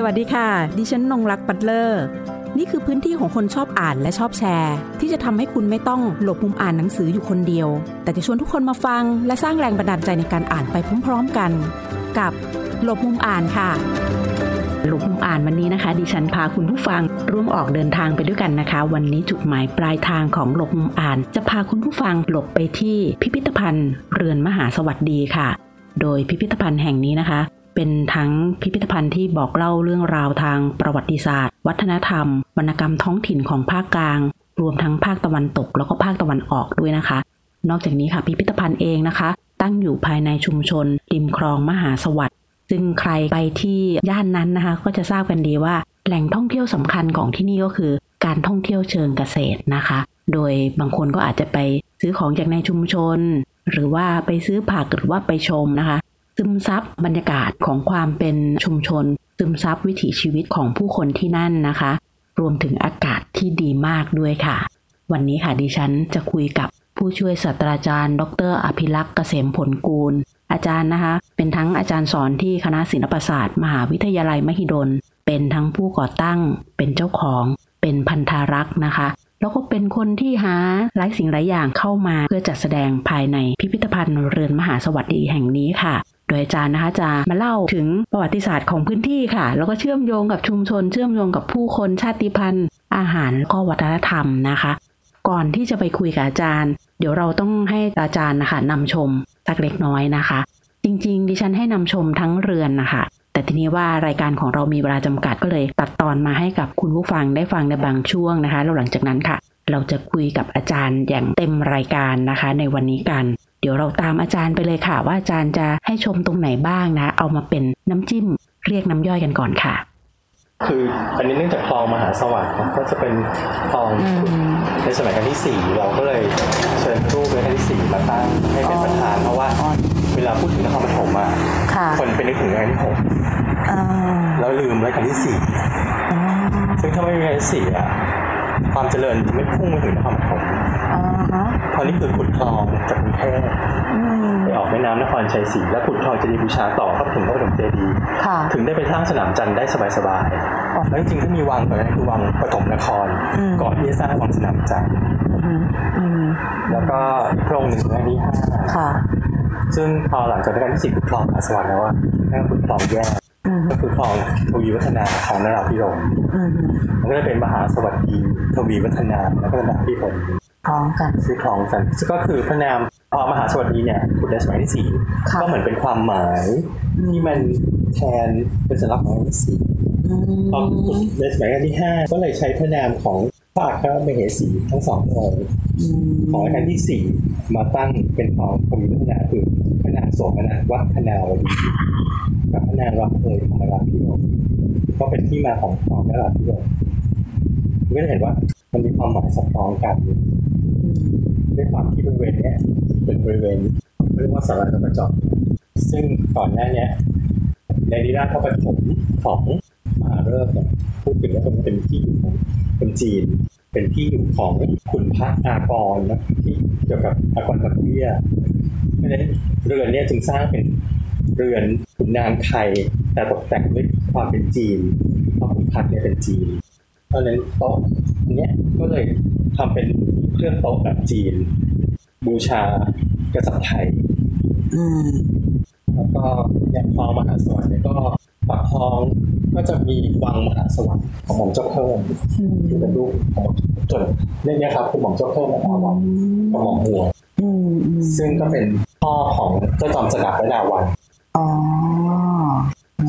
สวัสดีค่ะ ดิฉันนงรักปัตเลอร์ นี่คือพื้นที่ของคนชอบอ่านและชอบแชร์ ที่จะทำให้คุณไม่ต้องหลบมุมอ่านหนังสืออยู่คนเดียว แต่จะชวนทุกคนมาฟัง และสร้างแรงบันดาลใจในการอ่านไปพร้อม ๆกัน กับหลบมุมอ่านค่ะ หลบมุมอ่านวันนี้นะคะ ดิฉันพาคุณผู้ฟังร่วมออกเดินทางไปด้วยกันนะคะ วันนี้จุดหมายปลายทางของหลบมุมอ่าน จะพาคุณผู้ฟังหลบไปที่พิพิธภัณฑ์ เรือนมหาสวัสดีค่ะ โดยพิพิธภัณฑ์แห่งนี้นะคะ เป็นทั้งพิพิธภัณฑ์ที่บอกเล่าเรื่องราวทางประวัติศาสตร์ วัฒนธรรม วรรณกรรมท้องถิ่นของภาคกลาง รวมทั้งภาคตะวันตก แล้วก็ภาคตะวันออกด้วยนะคะ นอกจากนี้ค่ะพิพิธภัณฑ์เองนะคะ ตั้งอยู่ภายในชุมชนริมคลองมหาสวัสดิ์ซึ่งใครไปที่ย่านนั้นนะคะ ก็จะทราบกันดีว่า แหล่งท่องเที่ยวสำคัญของที่นี่ก็คือ การท่องเที่ยวเชิงเกษตรนะคะ โดยบางคนก็อาจจะไปซื้อของจากในชุมชน หรือว่าไปซื้อผักหรือว่าไปชมนะคะ ซึมซับบรรยากาศของความเป็นชุมชน ซึมซับวิถีชีวิตของผู้คนที่นั่นนะคะ รวมถึงอากาศที่ดีมากด้วยค่ะ วันนี้ค่ะดิฉันจะคุยกับผู้ช่วยศาสตราจารย์ ดร อภิลักษ์เกษมผลกูล อาจารย์นะคะ เป็นทั้งอาจารย์สอนที่คณะศิลปศาสตร์ มหาวิทยาลัยมหิดล เป็นทั้งผู้ก่อตั้ง เป็นเจ้าของ เป็นพันธารักษ์นะคะ แล้วก็เป็นคนที่หาหลายสิ่งหลายอย่างเข้ามาเพื่อจัดแสดงภายในพิพิธภัณฑ์เรือนมหาสวัสดีแห่งนี้ค่ะ โดยอาจารย์นะคะจะมาเล่าถึงประวัติศาสตร์ของพื้นที่ค่ะ แล้วก็เชื่อมโยงกับชุมชน เชื่อมโยงกับผู้คนชาติพันธุ์ อาหารแล้วก็วัฒนธรรมนะคะ ก่อนที่จะไปคุยกับอาจารย์ เดี๋ยวเราต้องให้อาจารย์นะคะนำชมสักเล็กน้อยนะคะ จริงๆ ดิฉันให้นำชมทั้งเรือนนะคะแต่ทีนี้ว่ารายการของเรามีเวลาจำกัดก็เลยตัดตอนมาให้กับคุณผู้ฟังได้ฟังในบางช่วงนะคะแล้วหลังจากนั้นค่ะ เราจะคุยกับอาจารย์อย่างเต็มรายการนะคะ ในวันนี้กัน เดี๋ยวเราตามอาจารย์ไปเลยค่ะ ว่าอาจารย์จะให้ชมตรงไหนบ้างนะ เอามาเป็นน้ำจิ้มเรียกน้ำย่อยกันก่อนค่ะ คืออันนี้เนื่องจากคลองมหาสวัสดิ์ก็จะเป็นคลองในสมัยรัชกาลที่สี่เราก็เลยเชิญรูปรัชกาลที่สี่มาตั้งให้เป็นประธานเพราะว่าเวลาพูดถึงนครปฐมอะค่ะคนเป็นนึกถึงรัชกาลที่หกแล้วลืมรัชกาลที่สี่ซึ่งถ้าไม่มีรัชกาลที่สี่อะความเจริญจะไม่พุ่งมาถึงนครปฐม เพราะนี่คือขุดคลองจากกรุงเทพไปออกแม่น้ำนครชัยศรีแล้วขุดคลองเจดีย์บูชาต่อเข้าไปถึงพระปฐมเจดีย์ค่ะถึงได้ไปสร้างสนามจันทร์ได้สบายๆแล้วจริงๆถ้ามีวังก่อนนั้นคือวังปฐมนครอืมก่อนที่จะสร้างวังสนามจันทร์แล้วก็อีกโครงหนึ่งในที่ห้าค่ะซึ่งพอหลังจากนั้นที่สี่ขุดคลองอาสวรรค์แล้วอะนั่นก็ขุดคลองแยกก็คือคลองทวีวัฒนาคลองนราพิรมมันก็เลยเป็นมหาสวัสดีทวีวัฒนาแล้วก็นราพิรม พร้อมกันชื่อคลองกันซึ่งก็คือพระนามพอมหาสวัสดีเนี่ยขุดในสมัยที่สี่ค่ะก็เหมือนเป็นความหมายที่มันแทนเป็นสัญลักษณ์ของรัชกาลที่สี่พอขุดในสมัยรัชกาลที่ห้าก็เลยใช้พระนามของพระอัครมเหสีทั้งสองพระองค์ของรัชกาลที่สี่มาตั้งเป็นของพมีพัฒนาคือพระนามโสมนัสวัฒนาวดีกับพระนามรับเอยธรรมราพิรมก็เป็นที่มาของของนราพิรมก็จะเห็นว่า มันมีความหมายสอดคล้องกันด้วยความที่บริเวณเนี้ยเป็นบริเวณเรียกว่าสารนประจอบซึ่งก่อนหน้าเนี้ยในนิราชพระปฐมของมหาฤกษ์เนี่ยพูดถึงว่ามันเป็นที่อยู่ของคนจีน เป็นที่อยู่ของขุนพระอากรนะที่เกี่ยวกับอากรปักเบี้ยเพราะฉะนั้นเรือนเนี่ยจึงสร้างเป็นเรือนขุนนางไทยแต่ตกแต่งด้วยความเป็นจีนเพราะขุนพักเนี่ยเป็นจีน เพราะฉะนั้นโต๊ะเนี้ยก็เลยทำเป็นเครื่องโต๊ะแบบจีน บูชากษัตริย์ไทยแล้วก็เนี่ยคลองมหาสวัสดิ์เนี่ยก็ปากคลองก็จะมีวังมหาสวัสดิ์ของหม่อมเจ้าเพิ่มที่เป็นรูปของจนเนี่ยเนี่ยครับคือหม่อมเจ้าเพิ่มและวังกับหม่อมหัวซึ่งก็เป็นพ่อของเจ้าจอมสกัดและดาวันอ๋อ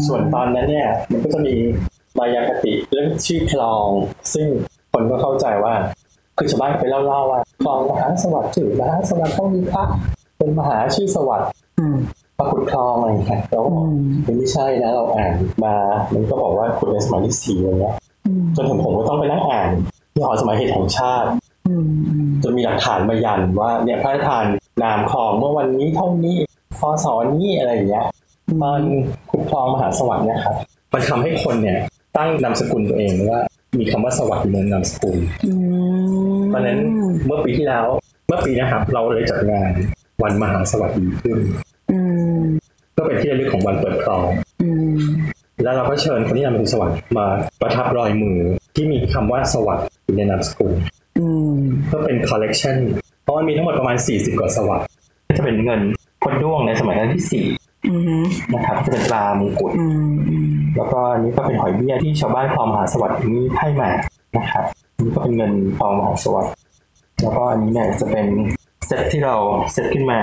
ส่วนตอนนั้นเนี่ย มันก็จะมี มายาคติเรื่องชื่อคลอง ซึ่งคนก็เข้าใจว่า คือชาวบ้านก็ไปเล่าๆว่าคลองมหาสวัสดิ์ชื่อมหาสวัสดิ์ต้องมีพระเป็นมหาชื่อสวัสดิ์อืมมาขุดคลองอะไรอย่างเงี้ยเราก็บอกอืมมันไม่ใช่นะเราอ่านมา มันก็บอกว่าขุดในสมัยที่สี่อะไรเงี้ยจนถึงผมก็ต้องไปนั่งอ่านที่หอสมัยเหตุของชาติอืมอืมจนมีหลักฐานมายันว่าเนี่ยพระราชทานนามคลองเมื่อวันนี้เท่านี้พศนี้อะไรอย่างเงี้ยตอนขุดคลองมหาสวัสดิ์เนี่ยครับมันทำให้คนเนี่ย ตั้งนามสกุลตัวเองว่า มีคำว่าสวัสดิ์อยู่ในนามสกุลอืมเพราะฉะนั้นเมื่อปีที่แล้ว เมื่อปีนะครับ เราเลยจัดงานวันมหาสวัสดีขึ้นอืมก็เป็นที่ระลึกของวันเปิดคลองอืมแล้วเราก็เชิญคนที่นำไปสู่สวรรค์มาประทับรอยมือที่มีคำว่าสวัสดิ์อยู่ในนามสกุลอืมก็เป็นคอลเลกชันเพราะมันมีทั้งหมดประมาณ 40 กว่าสวัสดิ์จะเป็นเงินคนด้วงในสมัยรัชกาลที่สี่อืมนะครับก็จะเป็นปลามงกุฎอืมอืม แล้วก็อันนี้ก็เป็นหอยเบี้ยที่ชาวบ้านคลองมหาสวัสดิ์มีให้มานะครับอันนี้ก็เป็นเงินคลองมหาสวัสดิ์แล้วก็อันนี้เนี่ยจะเป็นเซตที่เราเซตขึ้นมา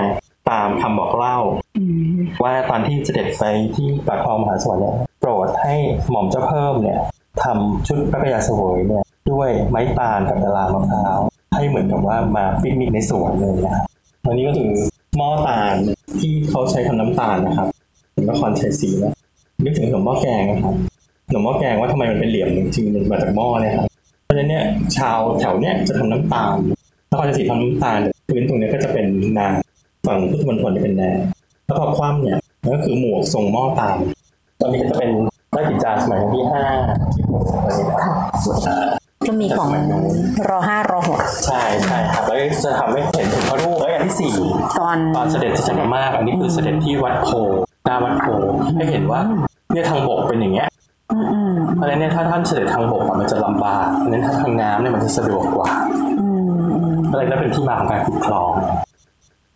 ตามคำบอกเล่าอืมว่าตอนที่เสด็จไปที่ปากคลองมหาสวัสดิ์เนี่ยโปรดให้หม่อมเจ้าเพิ่มเนี่ยทำชุดพระกยาเสวยเนี่ยด้วยไม้ตาลกับกะลามะพร้าวให้เหมือนกับว่ามาปิกนิกในสวนเลยนะครับอันนี้ก็คือหม้อตาลที่เขาใช้ทำน้ำตาลนะครับนครชัยศรีนะ นึกถึงขนมหม้อแกงนะครับขนมหม้อแกงว่าทำไมมันเป็นเหลี่ยมจริงๆมันมาจากหม้อเนี่ยครับเพราะฉะนั้นเนี่ยชาวแถวเนี่ยจะทำน้ำตาลนครชัยศรีทำน้ำตาลพื้นตรงเนี้ยก็จะเป็นนาฝั่งพุทธมณฑลจะเป็นนาแล้วพอคว่ำเนี่ยมันก็คือหมวกทรงหม้อตามตอนนี้ก็จะเป็นได้กิจจาสมัยที่ห้าที่หกอะไรอย่างเงี้ยค่ะก็มีของรอห้ารอหกใช่ใช่ครับแล้วจะทำให้เห็นถึงพระรูปแล้วอย่างที่สี่ตอนตอนเสด็จจะมาก อันนี้คือเสด็จที่วัดโพ หน้าวัดโพให้เห็นว่าเนี่ยทางบกเป็นอย่างเงี้ยอืมอืมเพราะฉะนั้นเนี่ยถ้าท่านเสด็จทางบกอะมันจะลำบากเพราะฉะนั้นถ้าทางน้ำเนี่ยมันจะสะดวกกว่าอืมอืมอะไรนั่นเป็นที่มาของการขุดคลอง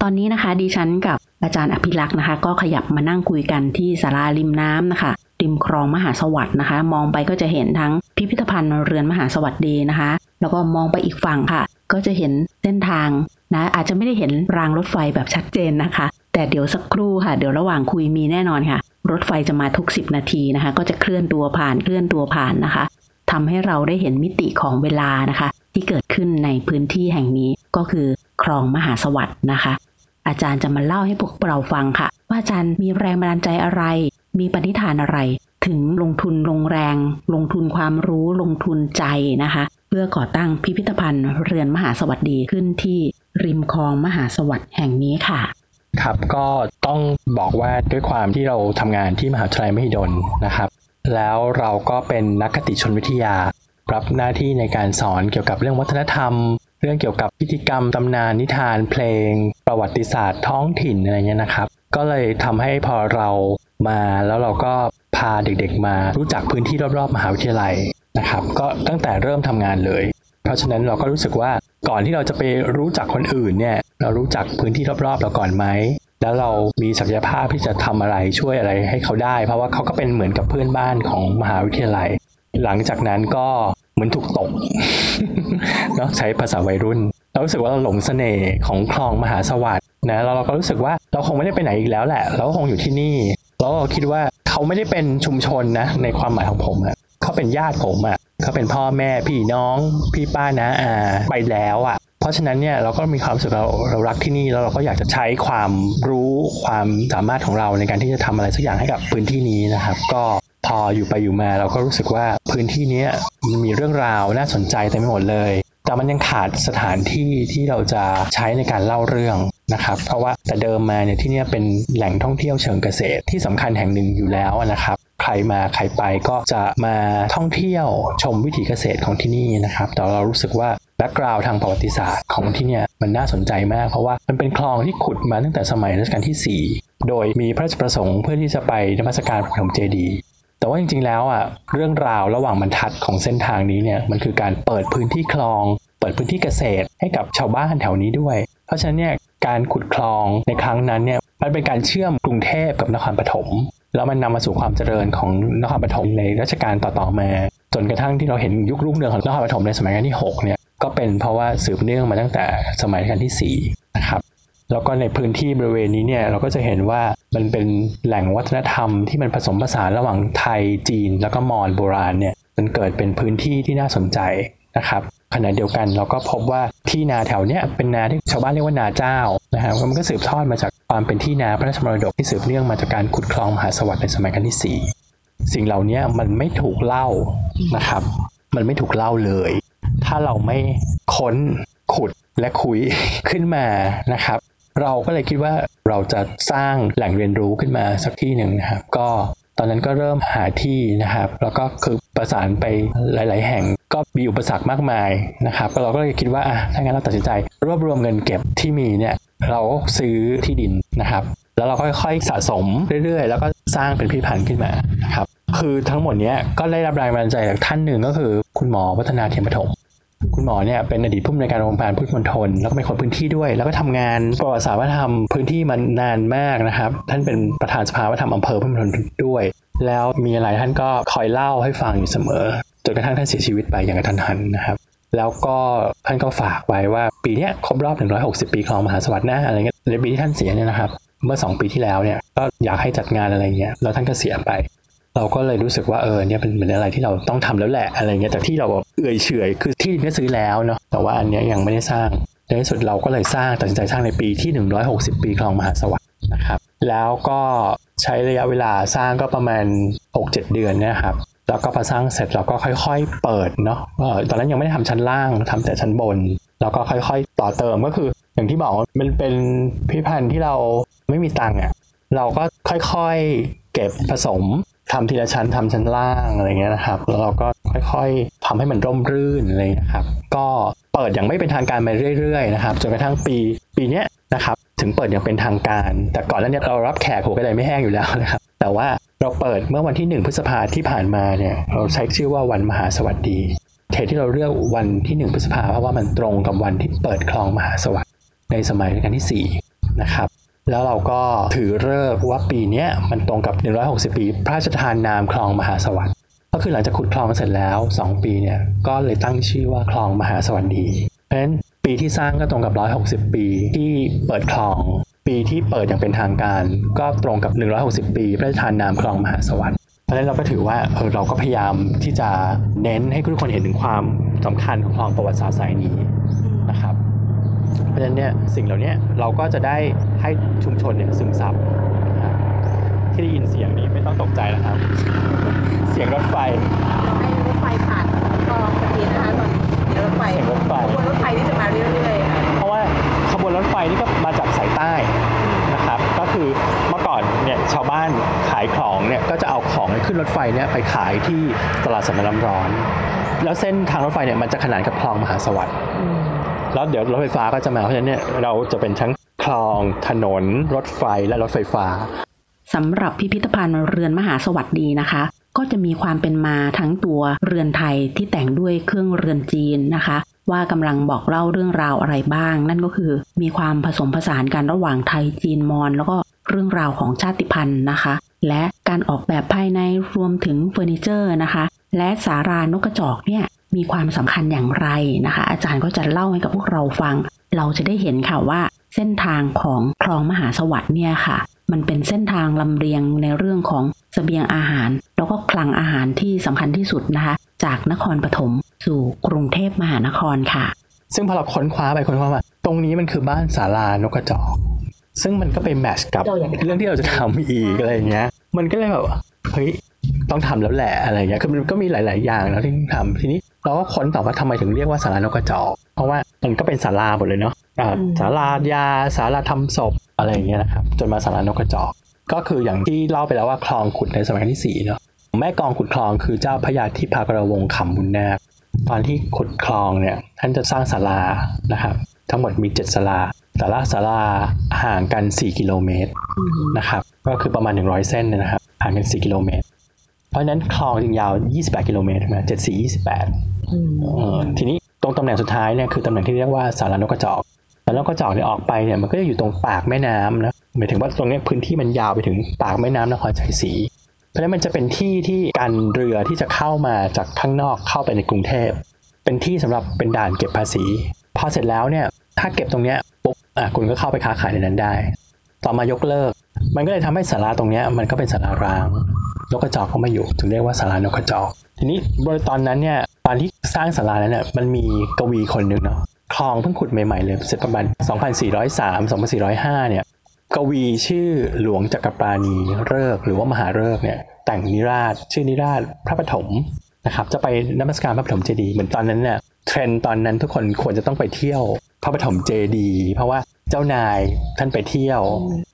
ตอนนี้นะคะดิฉันกับอาจารย์อภิรักษ์นะคะ ก็ขยับมานั่งคุยกันที่ศาลาริมน้ำนะคะ ริมคลองมหาสวัสดิ์นะคะ มองไปก็จะเห็นทั้งพิพิธภัณฑ์เรือนมหาสวัสดีนะคะ แล้วก็มองไปอีกฝั่งค่ะ ก็จะเห็นเส้นทางนะอาจจะไม่ได้เห็นรางรถไฟแบบชัดเจนนะคะ แต่เดี๋ยวสักครู่ค่ะ เดี๋ยวระหว่างคุยมีแน่นอนค่ะ รถไฟจะมาทุก 10 นาทีนะคะ ก็จะเคลื่อนตัวผ่านเคลื่อนตัวผ่านนะคะทำให้เราได้เห็นมิติของเวลานะคะ ที่เกิดขึ้นในพื้นที่แห่งนี้ก็คือคลองมหาสวัสด์นะคะ อาจารย์จะมาเล่าให้พวกเราฟังค่ะ ว่าอาจารย์มีแรงบันดาลใจอะไร มีปณิธานอะไร ถึงลงทุนลงแรง ลงทุนความรู้ลงทุนใจนะคะ เพื่อก่อตั้งพิพิธภัณฑ์เรือนมหาสวัสดีขึ้นที่ริมคลองมหาสวัสด์แห่งนี้ค่ะ ครับก็ต้องบอกว่าด้วยความที่เราทำงานที่มหาวิทยาลัยมหิดลนะครับ แล้วเราก็เป็นนักคติชนวิทยา รับหน้าที่ในการสอนเกี่ยวกับเรื่องวัฒนธรรม เรื่องเกี่ยวกับพิธีกรรมตำนานนิทานเพลง ประวัติศาสตร์ท้องถิ่นอะไรเงี้ยนะครับ ก็เลยทำให้พอเรามาแล้วเราก็พาเด็กๆมารู้จักพื้นที่รอบๆมหาวิทยาลัยนะครับ ก็ตั้งแต่เริ่มทำงานเลย เพราะฉะนั้นเราก็รู้สึกว่า ก่อนที่เราจะไปรู้จักคนอื่นเนี่ยเรารู้จักพื้นที่รอบๆเราก่อนไหมแล้วเรามีศักยภาพที่จะทำอะไรช่วยอะไรให้เขาได้ เพราะว่าเขาก็เป็นเหมือนกับเพื่อนบ้านของมหาวิทยาลัย หลังจากนั้นก็เหมือนถูกตกเนาะใช้ภาษาวัยรุ่น เรารู้สึกว่าเราหลงเสน่ห์ของคลองมหาสวัสด์นะแล้วเราก็รู้สึกว่าเราคงไม่ได้ไปไหนอีกแล้วแหละ เราก็คงอยู่ที่นี่แล้วเราคิดว่าเขาไม่ได้เป็นชุมชนนะในความหมายของผมอะ เขาเป็นญาติผมอะเขาเป็นพ่อแม่พี่น้อง พี่ป้านะอาไปแล้วอะเพราะฉะนั้นเนี่ยเราก็มีความรู้สึกเราเรารักที่นี่แล้วเราก็อยากจะใช้ความรู้ความสามารถของเราในการที่จะทำอะไรสักอย่างให้กับพื้นที่นี้นะครับ ก็พออยู่ไปอยู่มาเราก็รู้สึกว่าพื้นที่นี้มันมีเรื่องราวน่าสนใจเต็มไปหมดเลย แต่มันยังขาดสถานที่ที่เราจะใช้ในการเล่าเรื่องนะครับ เพราะว่าแต่เดิมมาเนี่ยที่นี่เป็นแหล่งท่องเที่ยวเชิงเกษตรที่สำคัญแห่งหนึ่งอยู่แล้วนะครับ ใครมาใครไปก็จะมาท่องเที่ยวชมวิถีเกษตรของที่นี่นะครับ แต่เรารู้สึกว่าแบ็กกราวด์ทางประวัติศาสตร์ของที่เนี่ยมันน่าสนใจมากเพราะว่ามันเป็นคลองที่ขุดมาตั้งแต่สมัยรัชกาลที่ 4 โดยมีพระราชประสงค์เพื่อที่จะไปนมัสการพระพรมเจดีย์แต่ว่าจริงๆแล้วอะเรื่องราวระหว่างบรรทัดของเส้นทางนี้เนี่ยมันคือการเปิดพื้นที่คลอง เปิดพื้นที่เกษตรให้กับชาวบ้านแถวนี้ด้วย เพราะฉะนั้นเนี่ยการขุดคลองในครั้งนั้นเนี่ยมันเป็นการเชื่อมกรุงเทพกับนครปฐม แล้วมันนำมาสู่ความเจริญของนครปฐมในรัชกาลต่อๆมา จนกระทั่งที่เราเห็นยุครุ่งเรืองของนครปฐมในสมัยรัชกาลที่หกเนี่ยก็เป็นเพราะว่าสืบเนื่องมาตั้งแต่สมัยรัชกาลที่สี่นะครับแล้วก็ในพื้นที่บริเวณนี้เนี่ยเราก็จะเห็นว่ามันเป็นแหล่งวัฒนธรรมที่มันผสมผสานระหว่างไทยจีน แล้วก็มอญโบราณเนี่ยมันเกิดเป็นพื้นที่ที่น่าสนใจนะครับ ขณะเดียวกันเราก็พบว่าที่นาแถวเนี้ยเป็นนาที่ชาวบ้านเรียกว่านาเจ้านะครับมันก็สืบทอดมาจากความเป็นที่นาพระราชมรดกที่สืบเนื่องมาจากการขุดคลองมหาสวัสดิ์ในสมัยรัชกาลที่สี่สิ่งเหล่านี้มันไม่ถูกเล่านะครับ มันไม่ถูกเล่าเลย ถ้าเราไม่ค้นขุดและคุยขึ้นมานะครับ เราก็เลยคิดว่าเราจะสร้างแหล่งเรียนรู้ขึ้นมาสักที่หนึ่งนะครับ ก็ อนนั้นก็เริ่มหาที่นะครับ แล้วก็คือประสานไปหลาย ๆ แห่งก็มีอุปสรรคมากมายนะครับเราก็เลยคิดว่าอะถ้างั้นเราตัดสินใจ รวบรวมเงินเก็บที่มีเนี่ยเราซื้อที่ดินนะครับ แล้วเราก็ค่อย ๆ สะสมเรื่อย ๆ แล้วก็สร้างเป็นพิพิธภัณฑ์ขึ้นมานะครับคือทั้งหมดนี้ก็ได้รับแรงบันดาลใจจากท่านหนึ่งก็คือ คุณหมอวัฒนาเทียมปฐม คุณหมอเนี่ยเป็นอดีตผู้อำนวยการโรงพยาบาลพุทธมณฑลแล้วก็เป็นคนพื้นที่ด้วย แล้วก็ทำงานประวัติศาสตร์วัฒนธรรมพื้นที่มานานมากนะครับ ท่านเป็นประธานสภาวัฒนธรรมอำเภอพุทธมณฑลด้วย แล้วมีอะไรท่านก็คอยเล่าให้ฟังอยู่เสมอจนกระทั่งท่านเสียชีวิตไปอย่างกระทันหันนะครับ แล้วก็ท่านก็ฝากไว้ว่าปีนี้ครบรอบ 160 ปีคลองมหาสวัสดิ์นะอะไรเงี้ยในปีที่ท่านเสียเนี่ยนะครับ เมื่อ 2 ปีที่แล้วเนี่ยก็อยากให้จัดงานอะไรเงี้ยแล้วท่านก็เสียไป เราก็เลยรู้สึกว่าเออเนี่ยเป็นเหมือนอะไรที่เราต้องทำแล้วแหละอะไรเงี้ยจากที่เราเอื่อยเฉยคือที่เนี่ยซื้อแล้วเนาะแต่ว่าอันเนี้ยยังไม่ได้สร้างในที่สุดเราก็เลยสร้างตัดสินใจสร้างในปีที่ 160 ปีคลองมหาสวัสดิ์นะครับ แล้วก็ใช้ระยะเวลาสร้างก็ประมาณ 6-7 เดือนเนะครับแล้วก็พอสร้างเสร็จเราก็ค่อย ๆ เปิดเนาะตอนนั้นยังไม่ได้ทำชั้นล่างทำแต่ชั้นบน แล้วก็ค่อยๆ ต่อเติมก็คือ อย่างที่บอกมันเป็นพิพิธภัณฑ์ที่เราไม่มีตังค์อะเราก็ค่อยๆ เก็บผสม ทำทีละชั้นทำชั้นล่างอะไรเงี้ยนะครับแล้วเราก็ค่อยๆทำให้มันร่มรื่นอะไรเงี้ยครับ ก็เปิดอย่างไม่เป็นทางการไปเรื่อยๆนะครับจนกระทั่งปีปีเนี้ยนะครับถึงเปิดอย่างเป็นทางการ แต่ก่อนหน้านี้เรารับแขกหัวกระไดไม่แห้งอยู่แล้วนะครับแต่ว่าเราเปิดเมื่อวันที่ 1 พฤษภาที่ผ่านมาเนี่ยเราใช้ชื่อว่าวันมหาสวัสดีเหตุที่เราเลือกวันที่ 1 พฤษภาเพราะว่ามันตรงกับวันที่เปิดคลองมหาสวัสดิ์ในสมัยรัชกาลที่4นะครับ แล้วเราก็ถือเลิกว่าปีนี้มันตรงกับ 160 ปี พระราชทานนามคลองมหาสวัสดิ์ก็คือหลังจากขุดคลองเสร็จแล้ว 2 ปีเนี่ยก็เลยตั้งชื่อว่าคลองมหาสวัสดี เพราะฉะนั้นปีที่สร้างก็ตรงกับ 160 ปีที่เปิดคลอง ปีที่เปิดอย่างเป็นทางการ ก็ตรงกับ 160 ปี พระราชทานนามคลองมหาสวัสดิ์เพราะฉะนั้นเราก็ถือว่าเออเราก็พยายามที่จะเน้นให้ทุกคนเห็นถึงความสำคัญของคลองประวัติศาสตร์สายนี้นะครับ เพราะฉะนั้นเนี่ยสิ่งเหล่านี้เราก็จะได้ให้ชุมชนเนี่ยซึมซับนะครับที่ได้ยินเสียงนี้ไม่ต้องตกใจนะครับ เสียงรถไฟเราให้รถไฟผ่านคลองตะกี้นะคะตอนนี้รถไฟเสียงรถไฟขบวนรถไฟที่จะมาเรื่อยๆอะเพราะว่าขบวนรถไฟนี่ก็มาจากสายใต้นะครับ ก็คือเมื่อก่อนเนี่ยชาวบ้านขายของเนี่ยก็จะเอาของขึ้นรถไฟเนี่ยไปขายที่ตลาดสำนักน้ำร้อน แล้วเส้นทางรถไฟเนี่ยมันจะขนานกับคลองมหาสวัสดิ์ แล้วเดี๋ยวรถไฟฟ้าก็จะมาเพราะฉะนั้นเนี่ยเราจะเป็นทั้งคลองถนน รถไฟและรถไฟฟ้าสำหรับพิพิธภัณฑ์เรือนมหาสวัสดีนะคะ ก็จะมีความเป็นมาทั้งตัวเรือนไทยที่แต่งด้วยเครื่องเรือนจีนนะคะ ว่ากำลังบอกเล่าเรื่องราวอะไรบ้าง นั่นก็คือมีความผสมผสานกันระหว่างไทยจีนมอญแล้วก็เรื่องราวของชาติพันธุ์นะคะ และการออกแบบภายในรวมถึงเฟอร์นิเจอร์นะคะ และสารานกกระจอกเนี่ย มีความสำคัญอย่างไรนะคะ อาจารย์ก็จะเล่าให้กับพวกเราฟัง เราจะได้เห็นค่ะว่า เส้นทางของคลองมหาสวัสดิ์เนี่ยค่ะ มันเป็นเส้นทางลำเลียงในเรื่องของเสบียงอาหาร แล้วก็คลังอาหารที่สำคัญที่สุดนะคะ จากนครปฐมสู่กรุงเทพมหานครค่ะ ซึ่งพอเราค้นคว้าไปค้นคว้ามาตรงนี้มันคือบ้านศาลานกกระจอก ซึ่งมันก็ไปแมทช์กับเราอยากจะทำเรื่องที่เราจะทำอีกอะไรอย่างเงี้ย มันก็เลยแบบว่าเฮ้ย ต้องทำแล้วแหละอะไรอย่างเงี้ยคือมันก็มีหลาย ๆ อย่างแล้วที่ต้องทำทีนี้เราก็ค้นต่อว่าทำไมถึงเรียกว่าศาลานกกระจอก เพราะว่ามันก็เป็นศาลาหมดเลยเนาะอ่าศาลายาศาลาทำศพอะไรอย่างเงี้ยนะครับจนมาศาลานกกระจอก ก็คืออย่างที่เล่าไปแล้วว่าคลองขุดในสมัยรัชกาลที่สี่เนาะแม่กองขุดคลองคือเจ้าพระยาธิพากรวงศ์ขำบุญนาคตอนที่ขุดคลองเนี่ยท่านจะสร้างศาลานะครับ ทั้งหมดมี7ศาลาแต่ละศาลาห่างกัน 4 กิโลเมตรนะครับก็คือประมาณ 100 เส้นเนยนะครับห่างกัน 4 กิโลเมตร เพราะฉะนั้นคลองจึงยาว 28 กิโลเมตรนะ74 28เออทีนี้ตรงตำแหน่งสุดท้ายเนี่ยคือตำแหน่งที่เรียกว่าศาลานกกระจอกศาลานกกระจอกเนี่ยออกไปเนี่ยมันก็จะอยู่ตรงปากแม่น้ำนะหมายถึงว่าตรงเนี้ยพื้นที่มันยาวไปถึงปากแม่น้ำนครชัยศรีเพราะฉะนั้นมันจะเป็นที่ที่การเรือที่จะเข้ามาจากข้างนอกเข้าไปในกรุงเทพ เป็นที่สำหรับเป็นด่านเก็บภาษี พอเสร็จแล้วเนี่ยถ้าเก็บตรงเนี้ยปุ๊บอะคุณก็เข้าไปค้าขายในนั้นได้ ต่อมายกเลิก มันก็เลยทำให้ศาลาตรงนี้มันก็เป็นศาลาร้างนกกระจอกก็มาอยู่ถึงเรียกว่าศาลานกกระจอก ทีนี้โดยตอนนั้นเนี่ยตอนที่สร้างศาลานั้นเนี่ยมันมีกวีคนหนึ่งเนาะคลองเพิ่งขุดใหม่ๆเลยเสร็จประมาณ 2403 2405 เนี่ยกวีชื่อหลวงจักรปาณีฤกษ์หรือว่ามหาฤกษ์เนี่ยแต่งนิราศชื่อนิราศพระปฐมนะครับจะไปนมัสการพระปฐมเจดีย์เหมือนตอนนั้นเนี่ย เทรนด์ตอนนั้นทุกคนควรจะต้องไปเที่ยวพระปฐมเจดีย์เพราะว่าเจ้านายท่านไปเที่ยว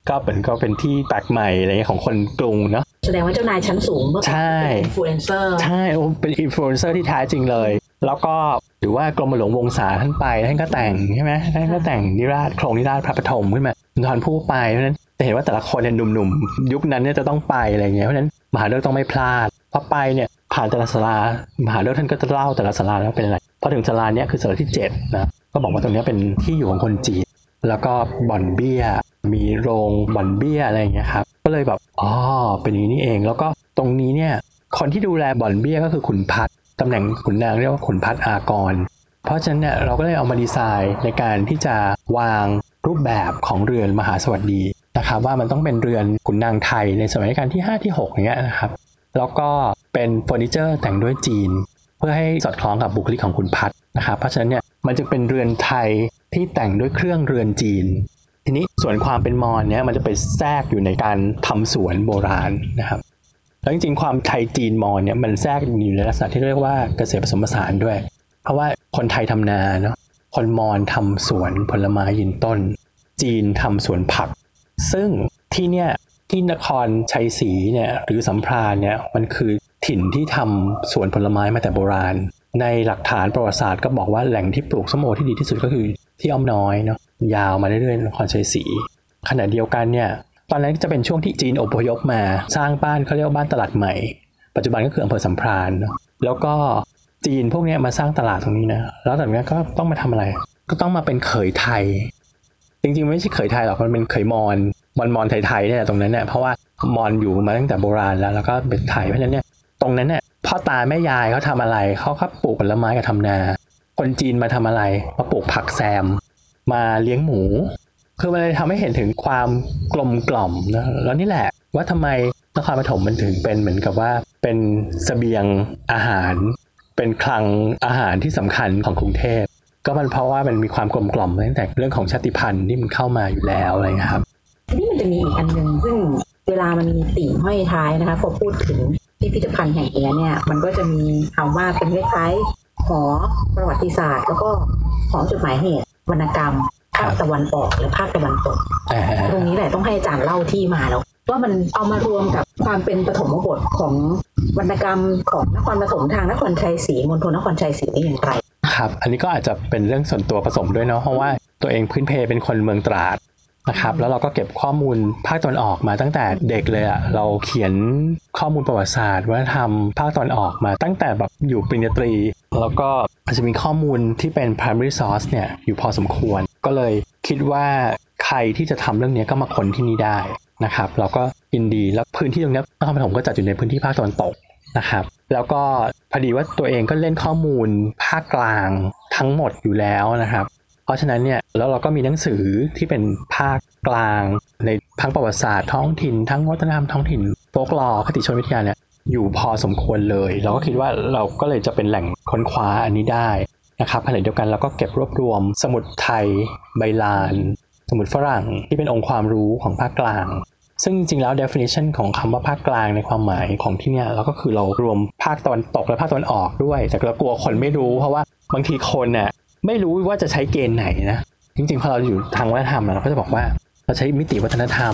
ก็เป็นก็เป็นที่แปลกใหม่อะไรเงี้ยของคนกรุงเนาะแสดงว่าเจ้านายชั้นสูงเมื่อก่อนใช่เป็นอินฟลูเอนเซอร์ใช่โอ้เป็นอินฟลูเอนเซอร์ที่แท้จริงเลย แล้วก็หรือว่ากรมหลวงวงศาท่านไปท่านก็แต่งใช่ไหมท่านก็แต่งนิราศโครงนิราศพระปฐมขึ้นมาสุนทรภู่ไปเพราะฉะนั้นจะเห็นว่าแต่ละคนเนี่ยหนุ่มๆ ยุคนั้นเนี่ยจะต้องไปอะไรเงี้ยเพราะฉะนั้นมหาเลิกษ์ต้องไม่พลาดพอไปเนี่ยผ่านแต่ละศาลามหาเลิกษ์ท่านก็จะเล่าแต่ละศาลาแล้วเป็นอะไร พอถึงศาลาเนี้ยคือศาลาที่เจ็ดนะก็บอกว่าตรงเนี้ยเป็นที่อยู่ของคนจีน แล้วก็บ่อนเบี้ย มีโรงบ่อนเบี้ยอะไรอย่างเงี้ยครับก็เลยแบบอ๋อเป็นอย่างนี้เอง แล้วก็ตรงนี้เนี่ยคนที่ดูแลบ่อนเบี้ยก็คือขุนพัดตำแหน่งขุนนางเรียกว่าขุนพัดอากร เพราะฉะนั้นเนี่ยเราก็เลยเอามาดีไซน์ในการที่จะวางรูปแบบของเรือนมหาสวัสดีนะครับว่ามันต้องเป็นเรือนขุนนางไทยในสมัยรัชกาลที่ 5 ที่6อย่างเงี้ยนะครับแล้วก็เป็นเฟอร์นิเจอร์แต่งด้วยจีน เพื่อให้สอดคล้องกับบุคลิกของคุณพัดนะครับเพราะฉะนั้นเนี่ยมันจะเป็นเรือนไทยที่แต่งด้วยเครื่องเรือนจีน ทีนี้ส่วนความเป็นมอญเนี่ยมันจะไปแทรกอยู่ในการทำสวนโบราณนะครับแล้วจริงๆความไทยจีนมอญเนี่ยมันแทรกอยู่ในลักษณะที่เรียกว่าเกษตรผสมผสานด้วย เพราะว่าคนไทยทำนาเนาะคนมอญทำสวนผลไม้ยืนต้น จีนทำสวนผัก ซึ่งที่เนี่ยที่นครชัยศรีเนี่ยหรือสัมพรานเนี่ยมันคือ ถิ่นที่ทำสวนผลไม้มาแต่โบราณ ในหลักฐานประวัติศาสตร์ก็บอกว่าแหล่งที่ปลูกส้มโอที่ดีที่สุดก็คือที่อ้อมน้อยเนาะยาวมาเรื่อยๆนครชัยศรีขณะเดียวกันเนี่ยตอนนั้นจะเป็นช่วงที่จีนอพยพมาสร้างบ้านเขาเรียกว่าบ้านตลาดใหม่ ปัจจุบันก็คืออำเภอสัมพรานเนาะแล้วก็จีนพวกนี้มาสร้างตลาดตรงนี้นะแล้วจากนั้นก็ต้องมาทำอะไร ก็ต้องมาเป็นเขยไทย จริงๆไม่ใช่เขยไทยหรอกมันเป็นเขยมอญมอญมอญไทยๆเนี่ยตรงนั้นเนี่ยเพราะว่ามอญอยู่มาตั้งแต่โบราณแล้วแล้วก็เป็นไทยเพราะฉะนั้นเนี่ย ตรงนั้นเนี่ยพ่อตาแม่ยายเขาทำอะไรเขาก็ปลูกผลไม้กับทำนา คนจีนมาทำอะไรมาปลูกผักแซม มาเลี้ยงหมู คือมันเลยทำให้เห็นถึงความกลมกล่อมนะแล้วนี่แหละว่าทำไมนครปฐมมันถึงเป็นเหมือนกับว่าเป็นเสบียงอาหาร เป็นคลังอาหารที่สำคัญของกรุงเทพก็มันเพราะว่ามันมีความกลมกล่อมตั้งแต่เรื่องของชาติพันธุ์ที่มันเข้ามาอยู่แล้วอะไรครับทีนี้มันจะมีอีกอันหนึ่งซึ่งเวลามันมีติ่งห้อยท้ายนะคะพอพูดถึง พิพิธภัณฑ์แห่งนี้เนี่ยมันก็จะมีคำว่าเป็นคล้ายๆหอประวัติศาสตร์ แล้วก็หอจดหมายเหตุวรรณกรรมภาคตะวันออกและภาคตะวันตกอ่าตรงนี้แหละต้องให้อาจารย์เล่าที่มาแล้วว่ามันเอามารวมกับความเป็นปฐมบทของวรรณกรรมของนครปฐมทางนครชัยศรีมณฑลนครชัยศรีได้อย่างไรครับ อันนี้ก็อาจจะเป็นเรื่องส่วนตัวผสมด้วยเนาะเพราะว่าตัวเองพื้นเพเป็นคนเมืองตราด นะครับแล้วเราก็เก็บข้อมูลภาคตอนออกมาตั้งแต่เด็กเลยอะเราเขียนข้อมูลประวัติศาสตร์วัฒนธรรมภาคตอนออกมาตั้งแต่แบบอยู่ปริญญาตรี แล้วก็อาจจะมีข้อมูลที่เป็น primary source เนี่ยอยู่พอสมควร ก็เลยคิดว่าใครที่จะทำเรื่องนี้ก็มาค้นที่นี่ได้นะครับเราก็ยินดีแล้วพื้นที่ตรงนี้นครปฐมก็จัดอยู่ในพื้นที่ภาคตะวันตกนะครับแล้วก็พอดีว่าตัวเองก็เล่นข้อมูลภาคกลางทั้งหมดอยู่แล้วนะครับ เพราะฉะนั้นเนี่ยแล้วเราก็มีหนังสือที่เป็นภาคกลาง ในทั้งประวัติศาสตร์ท้องถิ่นทั้งวัฒนธรรมท้องถิ่นโฟกลอคติชนวิทยาเนี่ยอยู่พอสมควรเลย เราก็คิดว่าเราก็เลยจะเป็นแหล่งค้นคว้าอันนี้ได้นะครับขณะเดียวกันเราก็เก็บรวบรวม สมุดไทย ใบลาน สมุดฝรั่งที่เป็นองค์ความรู้ของภาคกลาง ซึ่งจริงๆแล้ว definition ของคำว่าภาคกลางในความหมายของที่เนี่ยเราก็คือเรารวมภาคตะวันตกและภาคตะวันออกด้วย แต่เรากลัวคนไม่รู้เพราะว่าบางทีคนน่ะ ไม่รู้ว่าจะใช้เกณฑ์ไหนนะจริงๆพอเราอยู่ทางวัฒนธรรมอะเราก็จะบอกว่าเราใช้มิติวัฒนธรรม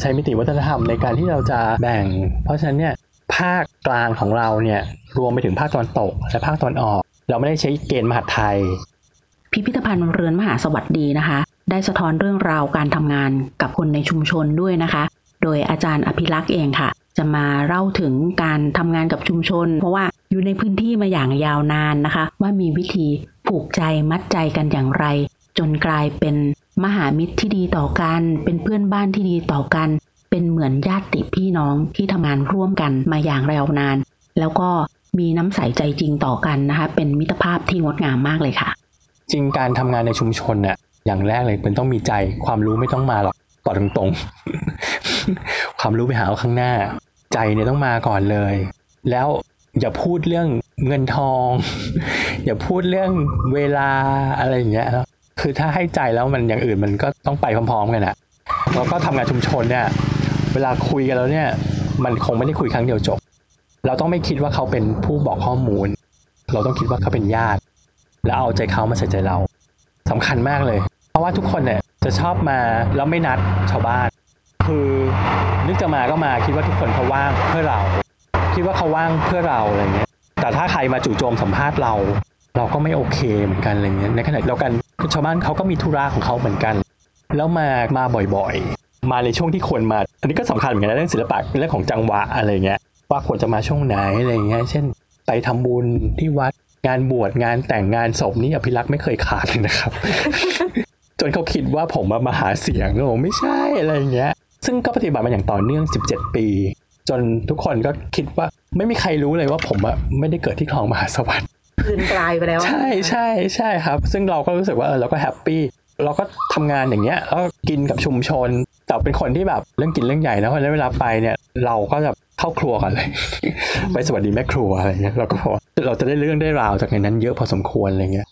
ใช้มิติวัฒนธรรมในการที่เราจะแบ่ง เพราะฉะนั้นเนี่ยภาคกลางของเราเนี่ยรวมไปถึงภาคตะวันตก และภาคตะวันออก เราไม่ได้ใช้เกณฑ์มหาดไทย พิพิธภัณฑ์เรือนมหาสวัสดีนะคะ ได้สะท้อนเรื่องราวการทำงานกับคนในชุมชนด้วยนะคะ โดยอาจารย์อภิรักษ์เองค่ะ จะมาเล่าถึงการทำงานกับชุมชน เพราะว่าอยู่ในพื้นที่มาอย่างยาวนานนะคะ ว่ามีวิธี ผูกใจมัดใจกันอย่างไร จนกลายเป็นมหามิตรที่ดีต่อกัน เป็นเพื่อนบ้านที่ดีต่อกัน เป็นเหมือนญาติพี่น้องที่ทำงานร่วมกันมาอย่างยาวนาน แล้วก็มีน้ำใสใจจริงต่อกันนะคะ เป็นมิตรภาพที่งดงามมากเลยค่ะ จริงการทำงานในชุมชนเนี่ยอย่างแรกเลยมันต้องมีใจความรู้ไม่ต้องมาหรอกบอตรงๆ ความรู้ไปหาเอาข้างหน้า ใจเนี่ยต้องมาก่อนเลย แล้ว อย่าพูดเรื่องเงินทอง อย่าพูดเรื่องเวลาอะไรอย่างเงี้ยคือถ้าให้ใจแล้วมันอย่างอื่นมันก็ต้องไปพร้อมๆกันอะแล้วก็ทำงานชุมชนเนี่ย เวลาคุยกันแล้วเนี่ย มันคงไม่ได้คุยครั้งเดียวจบ เราต้องไม่คิดว่าเขาเป็นผู้บอกข้อมูล เราต้องคิดว่าเขาเป็นญาติ แล้วเอาใจเขามาใส่ใจเราสำคัญมากเลย เพราะว่าทุกคนเนี่ยจะชอบมาแล้วไม่นัดชาวบ้าน คือนึกจะมาก็มาคิดว่าทุกคนเขาว่างเพื่อเรา คิดว่าเขาว่างเพื่อเราอะไรเงี้ยแต่ถ้าใครมาจู่โจมสัมภาษณ์เรา เราก็ไม่โอเคเหมือนกันอะไรเงี้ยในขณะเดียวกันชาวบ้านเขาก็มีธุระของเขาเหมือนกัน แล้วมามาบ่อยๆ มาในช่วงที่ควรมา อันนี้ก็สำคัญเหมือนกันนะเรื่องศิลปะเรื่องของจังหวะอะไรเงี้ยว่าควรจะมาช่วงไหนอะไรเงี้ยเช่น ไปทำบุญที่วัดงานบวชงานแต่งงานศพนี่อภิรักษ์ไม่เคยขาดเลยนะครับ จนเขาคิดว่าผมมามาหาเสียงแล้วผมไม่ใช่อะไรเงี้ย ซึ่งก็ปฏิบัติมาอย่างต่อเนื่อง 17 ปี จนทุกคนก็คิดว่าไม่มีใครรู้เลยว่าผมอะไม่ได้เกิดที่คลองมหาสวัสดิ์คืนกลายไปแล้ว ใช่ใช่ใช่ครับ ซึ่งเราก็รู้สึกว่าเออเราก็แฮปปี้เราก็ทำงานอย่างเงี้ยแล้วก็กินกับชุมชน แต่เป็นคนที่แบบเรื่องกินเรื่องใหญ่นะเพราะฉะนั้นเวลาไปเนี่ย เราก็จะเข้าครัวกันเลย ไปสวัสดีแม่ครัวอะไรเงี้ยเราก็พอเราจะได้เรื่องได้ราวจากในนั้นเยอะพอสมควรอะไรเงี้ย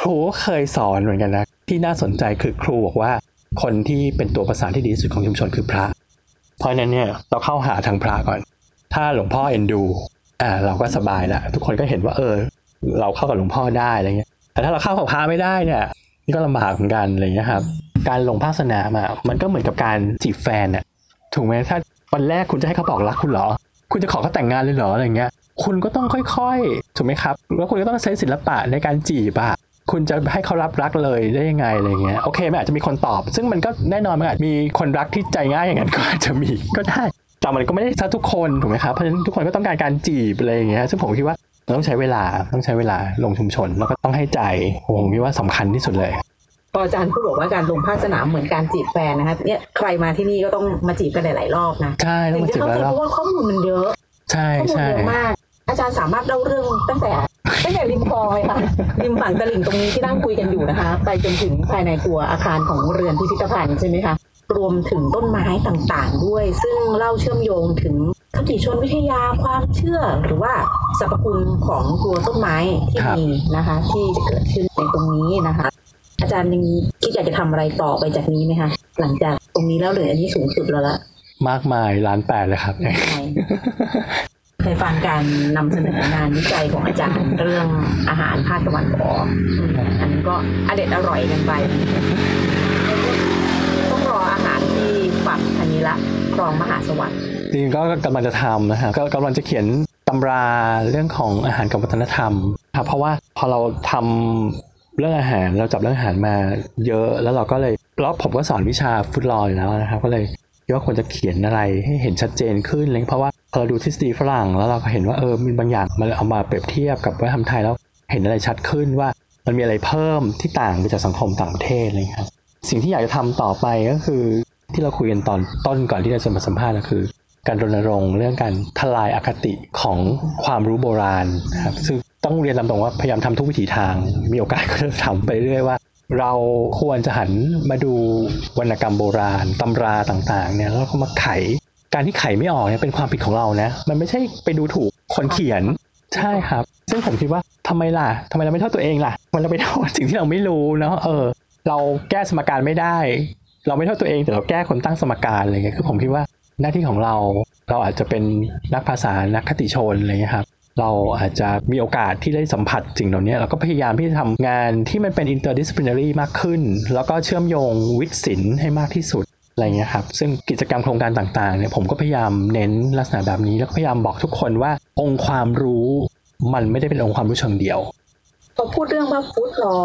ครูก็เคยสอนเหมือนกันนะที่น่าสนใจคือครูบอกว่า คนที่เป็นตัวประสานที่ดีที่สุดของชุมชนคือพระ เพราะฉะนั้นเนี่ยเราเข้าหาทางพระก่อน ถ้าหลวงพ่อเอ็นดูอ่าเราก็สบายละทุกคนก็เห็นว่าเออ เราเข้ากับหลวงพ่อได้อะไรเงี้ย แต่ถ้าเราเข้ากับพระไม่ได้เนี่ย นี่ก็ลำบากเหมือนกันอะไรเงี้ยครับ การลงภาคสนามอะมันก็เหมือนกับการจีบแฟนอะถูกไหมถ้าวันแรกคุณจะให้เขาบอกรักคุณเหรอ คุณจะขอเขาแต่งงานเลยเหรออะไรเงี้ย คุณก็ต้องค่อยๆ ถูกไหมครับ แล้วคุณก็ต้องใช้ศิลปะในการจีบอะ คุณจะให้เขารับรักเลยได้ยังไงอะไรเงี้ยโอเคมันอาจจะมีคนตอบ ซึ่งมันก็แน่นอนมันอาจมีคนรักที่ใจง่ายอย่างนั้นก็อาจจะมีก็ได้แต่มันก็ไม่ได้ซะทุกคนถูกไหมครับเพราะฉะนั้นทุกคนก็ต้องการการจีบอะไรอย่างเงี้ยซึ่งผมคิดว่ามันต้องใช้เวลาต้องใช้เวลาลงชุมชน แล้วก็ต้องให้ใจผมคิดว่าสำคัญที่สุดเลยพออาจารย์พูดบอกว่าการลงภาคสนามเหมือนการจีบแฟนนะคะเนี่ยใครมาที่นี่ก็ต้องมาจีบกันหลาย ๆ รอบนะใช่ต้องถึงมาจะจีบเข้าใจแล้วเพราะว่าข้อมูลมันเยอะ ใช่ข้อมูลใช่เยอะมาก อาจารย์สามารถเล่าเรื่องตั้งแต่ ตั้งแต่ริมคลองเลยค่ะริมฝั่งตลิ่งตรงนี้ที่นั่งคุยกันอยู่นะคะ ไปจนถึงภายในตัวอาคารของเรือนพิพิธภัณฑ์ใช่ไหมคะรวมถึงต้นไม้ต่างๆด้วย ซึ่งเล่าเชื่อมโยงถึงคติชนวิทยาความเชื่อ หรือว่าสรรพคุณของตัวต้นไม้ที่มีนะคะ ที่จะเกิดขึ้นในตรงนี้นะคะ อาจารย์ยังคิดอยากจะทำอะไรต่อไปจากนี้ไหมคะหลังจากตรงนี้แล้วเหลืออันนี้สูงสุดแล้วละมากมายล้านแปดเลยครับ เคยฟังการนำเสนองานวิจัยของอาจารย์เรื่องอาหารภาคตะวันออกอันนี้ก็อเด็ดอร่อยกันไป ต้องรออาหารที่ปักอันนี้ละครองมหาสวัสดิ์จริงก็กำลังจะทำนะฮะก็กำลังจะเขียนตำราเรื่องของอาหารกับวัฒนธรรมครับเพราะว่าพอเราทำเรื่องอาหารเราจับเรื่องอาหารมาเยอะแล้วเราก็เลยแล้วผมก็สอนวิชาฟุตลออยู่แล้วนะครับ ก็เลยคิดว่าควรจะเขียนอะไรให้เห็นชัดเจนขึ้นเลยเพราะว่า เราดูทฤษฎีฝรั่งแล้วเราก็เห็นว่าเออมีบางอย่างมันเอามาเปรียบเทียบกับวัฒนธรรมไทยแล้วเห็นอะไรชัดขึ้นว่ามันมีอะไรเพิ่มที่ต่างไปจากสังคมต่างประเทศอะไรอย่างเลยครับสิ่งที่อยากจะทำต่อไปก็คือที่เราคุยกันตอนต้นก่อนที่เราจะมาสัมภาษณ์ก็คือ การรณรงค์เรื่องการทลายอคติของความรู้โบราณนะครับซึ่งต้องเรียนตามตรงว่าพยายามทำทุกวิถีทาง มีโอกาสก็จะทำไปเรื่อยว่า เราควรจะหันมาดูวรรณกรรมโบราณตำราต่างๆเนี่ยแล้วก็มาไข การที่ไขไม่ออกเนี่ยเป็นความผิดของเรานะ มันไม่ใช่ไปดูถูกคนเขียน ใช่ครับ ซึ่งผมคิดว่าทำไมล่ะทำไมเราไม่โทษตัวเองล่ะทำไมเราไปโทษสิ่งที่เราไม่รู้เนาะเออ เราแก้สมการไม่ได้ เราไม่โทษตัวเองแต่เราแก้คนตั้งสมการอะไรเงี้ยคือผมคิดว่าหน้าที่ของเราเราอาจจะเป็นนักภาษานักคติชนอะไรเงี้ยครับเราอาจจะมีโอกาสที่ได้สัมผัสสิ่งเหล่านี้เราก็พยายามที่จะทำงานที่มันเป็น interdisciplinary มากขึ้น แล้วก็เชื่อมโยงวิทย์ศิลป์ให้มากที่สุด อะไรเงี้ยครับซึ่งกิจกรรมโครงการต่างๆเนี่ยผมก็พยายามเน้นลักษณะแบบนี้ แล้วพยายามบอกทุกคนว่าองค์ความรู้มันไม่ได้เป็นองค์ความรู้เชิงเดียวพอพูดเรื่องว่าฟู้ดรอ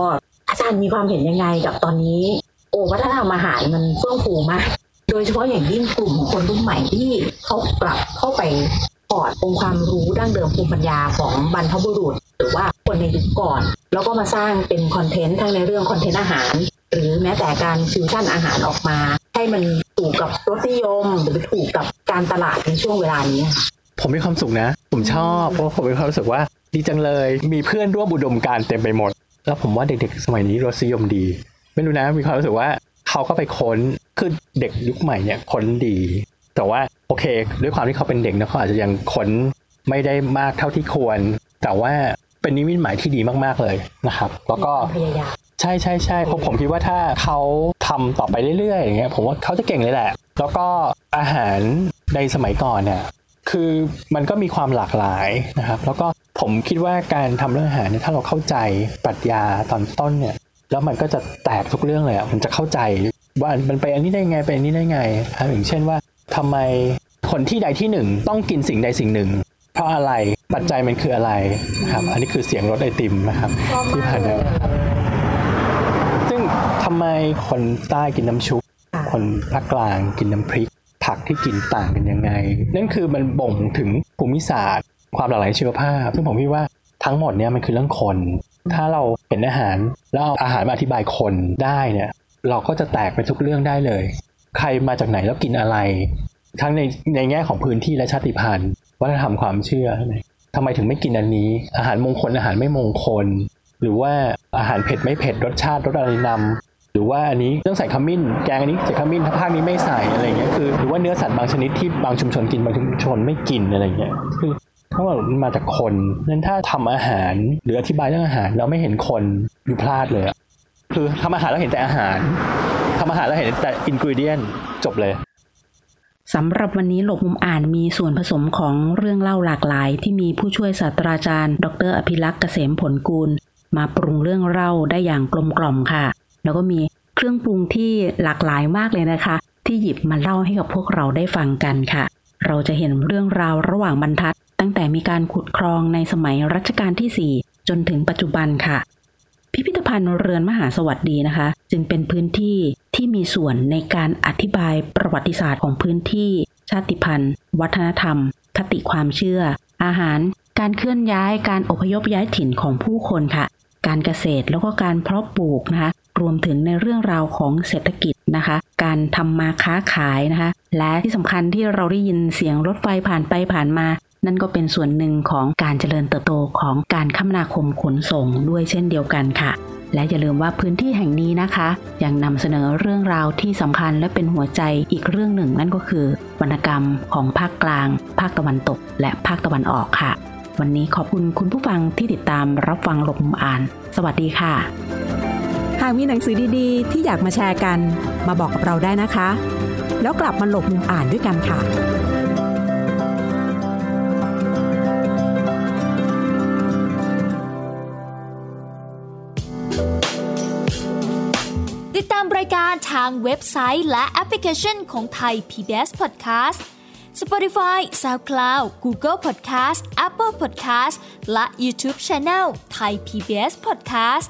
อาจารย์มีความเห็นยังไงกับตอนนี้ โอ้วัฒนธรรมอาหารมันเฟื่องฟูมากโดยเฉพาะอย่างยิ่งกลุ่มคนรุ่นใหม่ที่เขากลับเข้าไปปอดองค์ความรู้ดั้งเดิมภูมิปัญญาของบรรพบุรุษ หรือว่าคนในยุคก่อน แล้วก็มาสร้างเป็นคอนเทนต์ทั้งในเรื่องคอนเทนต์อาหาร หรือแม้แต่การฟิวชั่นอาหารออกมา ให้มันถูกกับรสนิยมหรือถูกกับการตลาดในช่วงเวลานี้ค่ะผมมีความสุขนะ ผมชอบเพราะว่าผมมีความรู้สึกว่าดีจังเลย มีเพื่อนร่วมอุดมการณ์เต็มไปหมด แล้วผมว่าเด็กๆ สมัยนี้รสนิยมดี ไม่รู้นะ มีความรู้สึกว่าเขาก็ไปค้นคือเด็กยุคใหม่เนี่ยค้นดี แต่ว่าโอเค ด้วยความที่เขาเป็นเด็กนะเขาอาจจะยังค้นไม่ได้มากเท่าที่ควร แต่ว่าเป็นนิมิตหมายที่ดีมากๆเลยนะครับ แล้วก็พยายาม ใช่ใช่ใช่เพราะผมคิดว่าถ้าเขาทำต่อไปเรื่อยๆอย่างเงี้ยผมว่าเขาจะเก่งเลยแหละ แล้วก็อาหารในสมัยก่อนเนี่ยคือมันก็มีความหลากหลายนะครับ แล้วก็ผมคิดว่าการทำเรื่องอาหารเนี่ยถ้าเราเข้าใจปรัชญาตอนต้นเนี่ยแล้วมันก็จะแตกทุกเรื่องเลยอะมันจะเข้าใจว่ามันไปอันนี้ได้ไงไปอันนี้ได้ไงครับอย่างเช่นว่าทำไมคนที่ใดที่หนึ่งต้องกินสิ่งใดสิ่งหนึ่ง เพราะอะไรปัจจัยมันคืออะไรครับอันนี้คือเสียงรถไอติมนะครับ ที่ผ่านมา ทำไมคนใต้กินน้ำชุบค่ะคนภาคกลางกินน้ำพริก ผักที่กินต่างกันยังไง นั่นคือมันบ่งถึงภูมิศาสตร์ ความหลากหลายชีวภาพ ซึ่งผมคิดว่าทั้งหมดเนี่ยมันคือเรื่องคน ถ้าเราเห็นอาหารแล้วเอาอาหารมาอธิบายคนได้เนี่ย เราก็จะแตกไปทุกเรื่องได้เลย ใครมาจากไหนแล้วกินอะไร ทั้งในในแง่ของพื้นที่และชาติพันธุ์ วัฒนธรรมความเชื่อใช่ไหมทำไมถึงไม่กินอันนี้ อาหารมงคลอาหารไม่มงคล หรือว่าอาหารเผ็ดไม่เผ็ดรสชาติรสอะไรนำ หรือว่าอันนี้ต้องใส่ขมิ้น แกงอันนี้ใส่ขมิ้นถ้าภาคนี้ไม่ใส่อะไรเงี้ยคือหรือว่าเนื้อสัตว์บางชนิดที่บางชุมชนกินบางชุมชนไม่กินอะไรเงี้ยคือทั้งหมดมันมาจากคนนั้นถ้าทำอาหารหรืออธิบายเรื่องอาหารเราไม่เห็นคนอยู่พลาดเลยคือทำอาหารแล้วเห็นแต่อาหารทำอาหารแล้วเห็นแต่อินกิเดียนจบเลยสำหรับวันนี้หลบมุมอ่านมีส่วนผสมของเรื่องเล่าหลากหลาย ที่มีผู้ช่วยศาสตราจารย์ ดร อภิลักษ์เกษมผลกูล มาปรุงเรื่องเล่าได้อย่างกลมกล่อมค่ะ แล้วก็มีเครื่องปรุงที่หลากหลายมากเลยนะคะ ที่หยิบมาเล่าให้กับพวกเราได้ฟังกันค่ะ เราจะเห็นเรื่องราวระหว่างบรรทัด ตั้งแต่มีการขุดคลองในสมัยรัชกาลที่ 4 จนถึงปัจจุบันค่ะ พิพิธภัณฑ์เรือนมหาสวัสดีนะคะ จึงเป็นพื้นที่ที่มีส่วนในการอธิบายประวัติศาสตร์ของพื้นที่ ชาติพันธุ์ วัฒนธรรม คติความเชื่อ อาหาร การเคลื่อนย้ายการอพยพย้ายถิ่นของผู้คนค่ะ การเกษตรแล้วก็การเพาะปลูกนะคะ รวมถึงในเรื่องราวของเศรษฐกิจนะคะ การทำมาค้าขายนะคะ และที่สำคัญที่เราได้ยินเสียงรถไฟผ่านไปผ่านมา นั่นก็เป็นส่วนหนึ่งของการเจริญเติบโตของการคมนาคมขนส่งด้วยเช่นเดียวกันค่ะและอย่าลืมว่าพื้นที่แห่งนี้นะคะ ยังนำเสนอเรื่องราวที่สำคัญและเป็นหัวใจอีกเรื่องหนึ่งนั่นก็คือ วรรณกรรมของภาคกลาง ภาคตะวันตก และภาคตะวันออกค่ะ วันนี้ขอบคุณคุณผู้ฟังที่ติดตามรับฟังหลบมุมอ่าน สวัสดีค่ะ หากมีหนังสือดีๆ ที่อยากมาแชร์กัน มาบอกกับเราได้นะคะ แล้วกลับมาหลบมุมอ่านด้วยกันค่ะติดตามรายการทางเว็บไซต์และแอปพลิเคชันของไทย PBS Podcast Spotify SoundCloud Google Podcast Apple Podcast และ YouTube Channel Thai PBS Podcast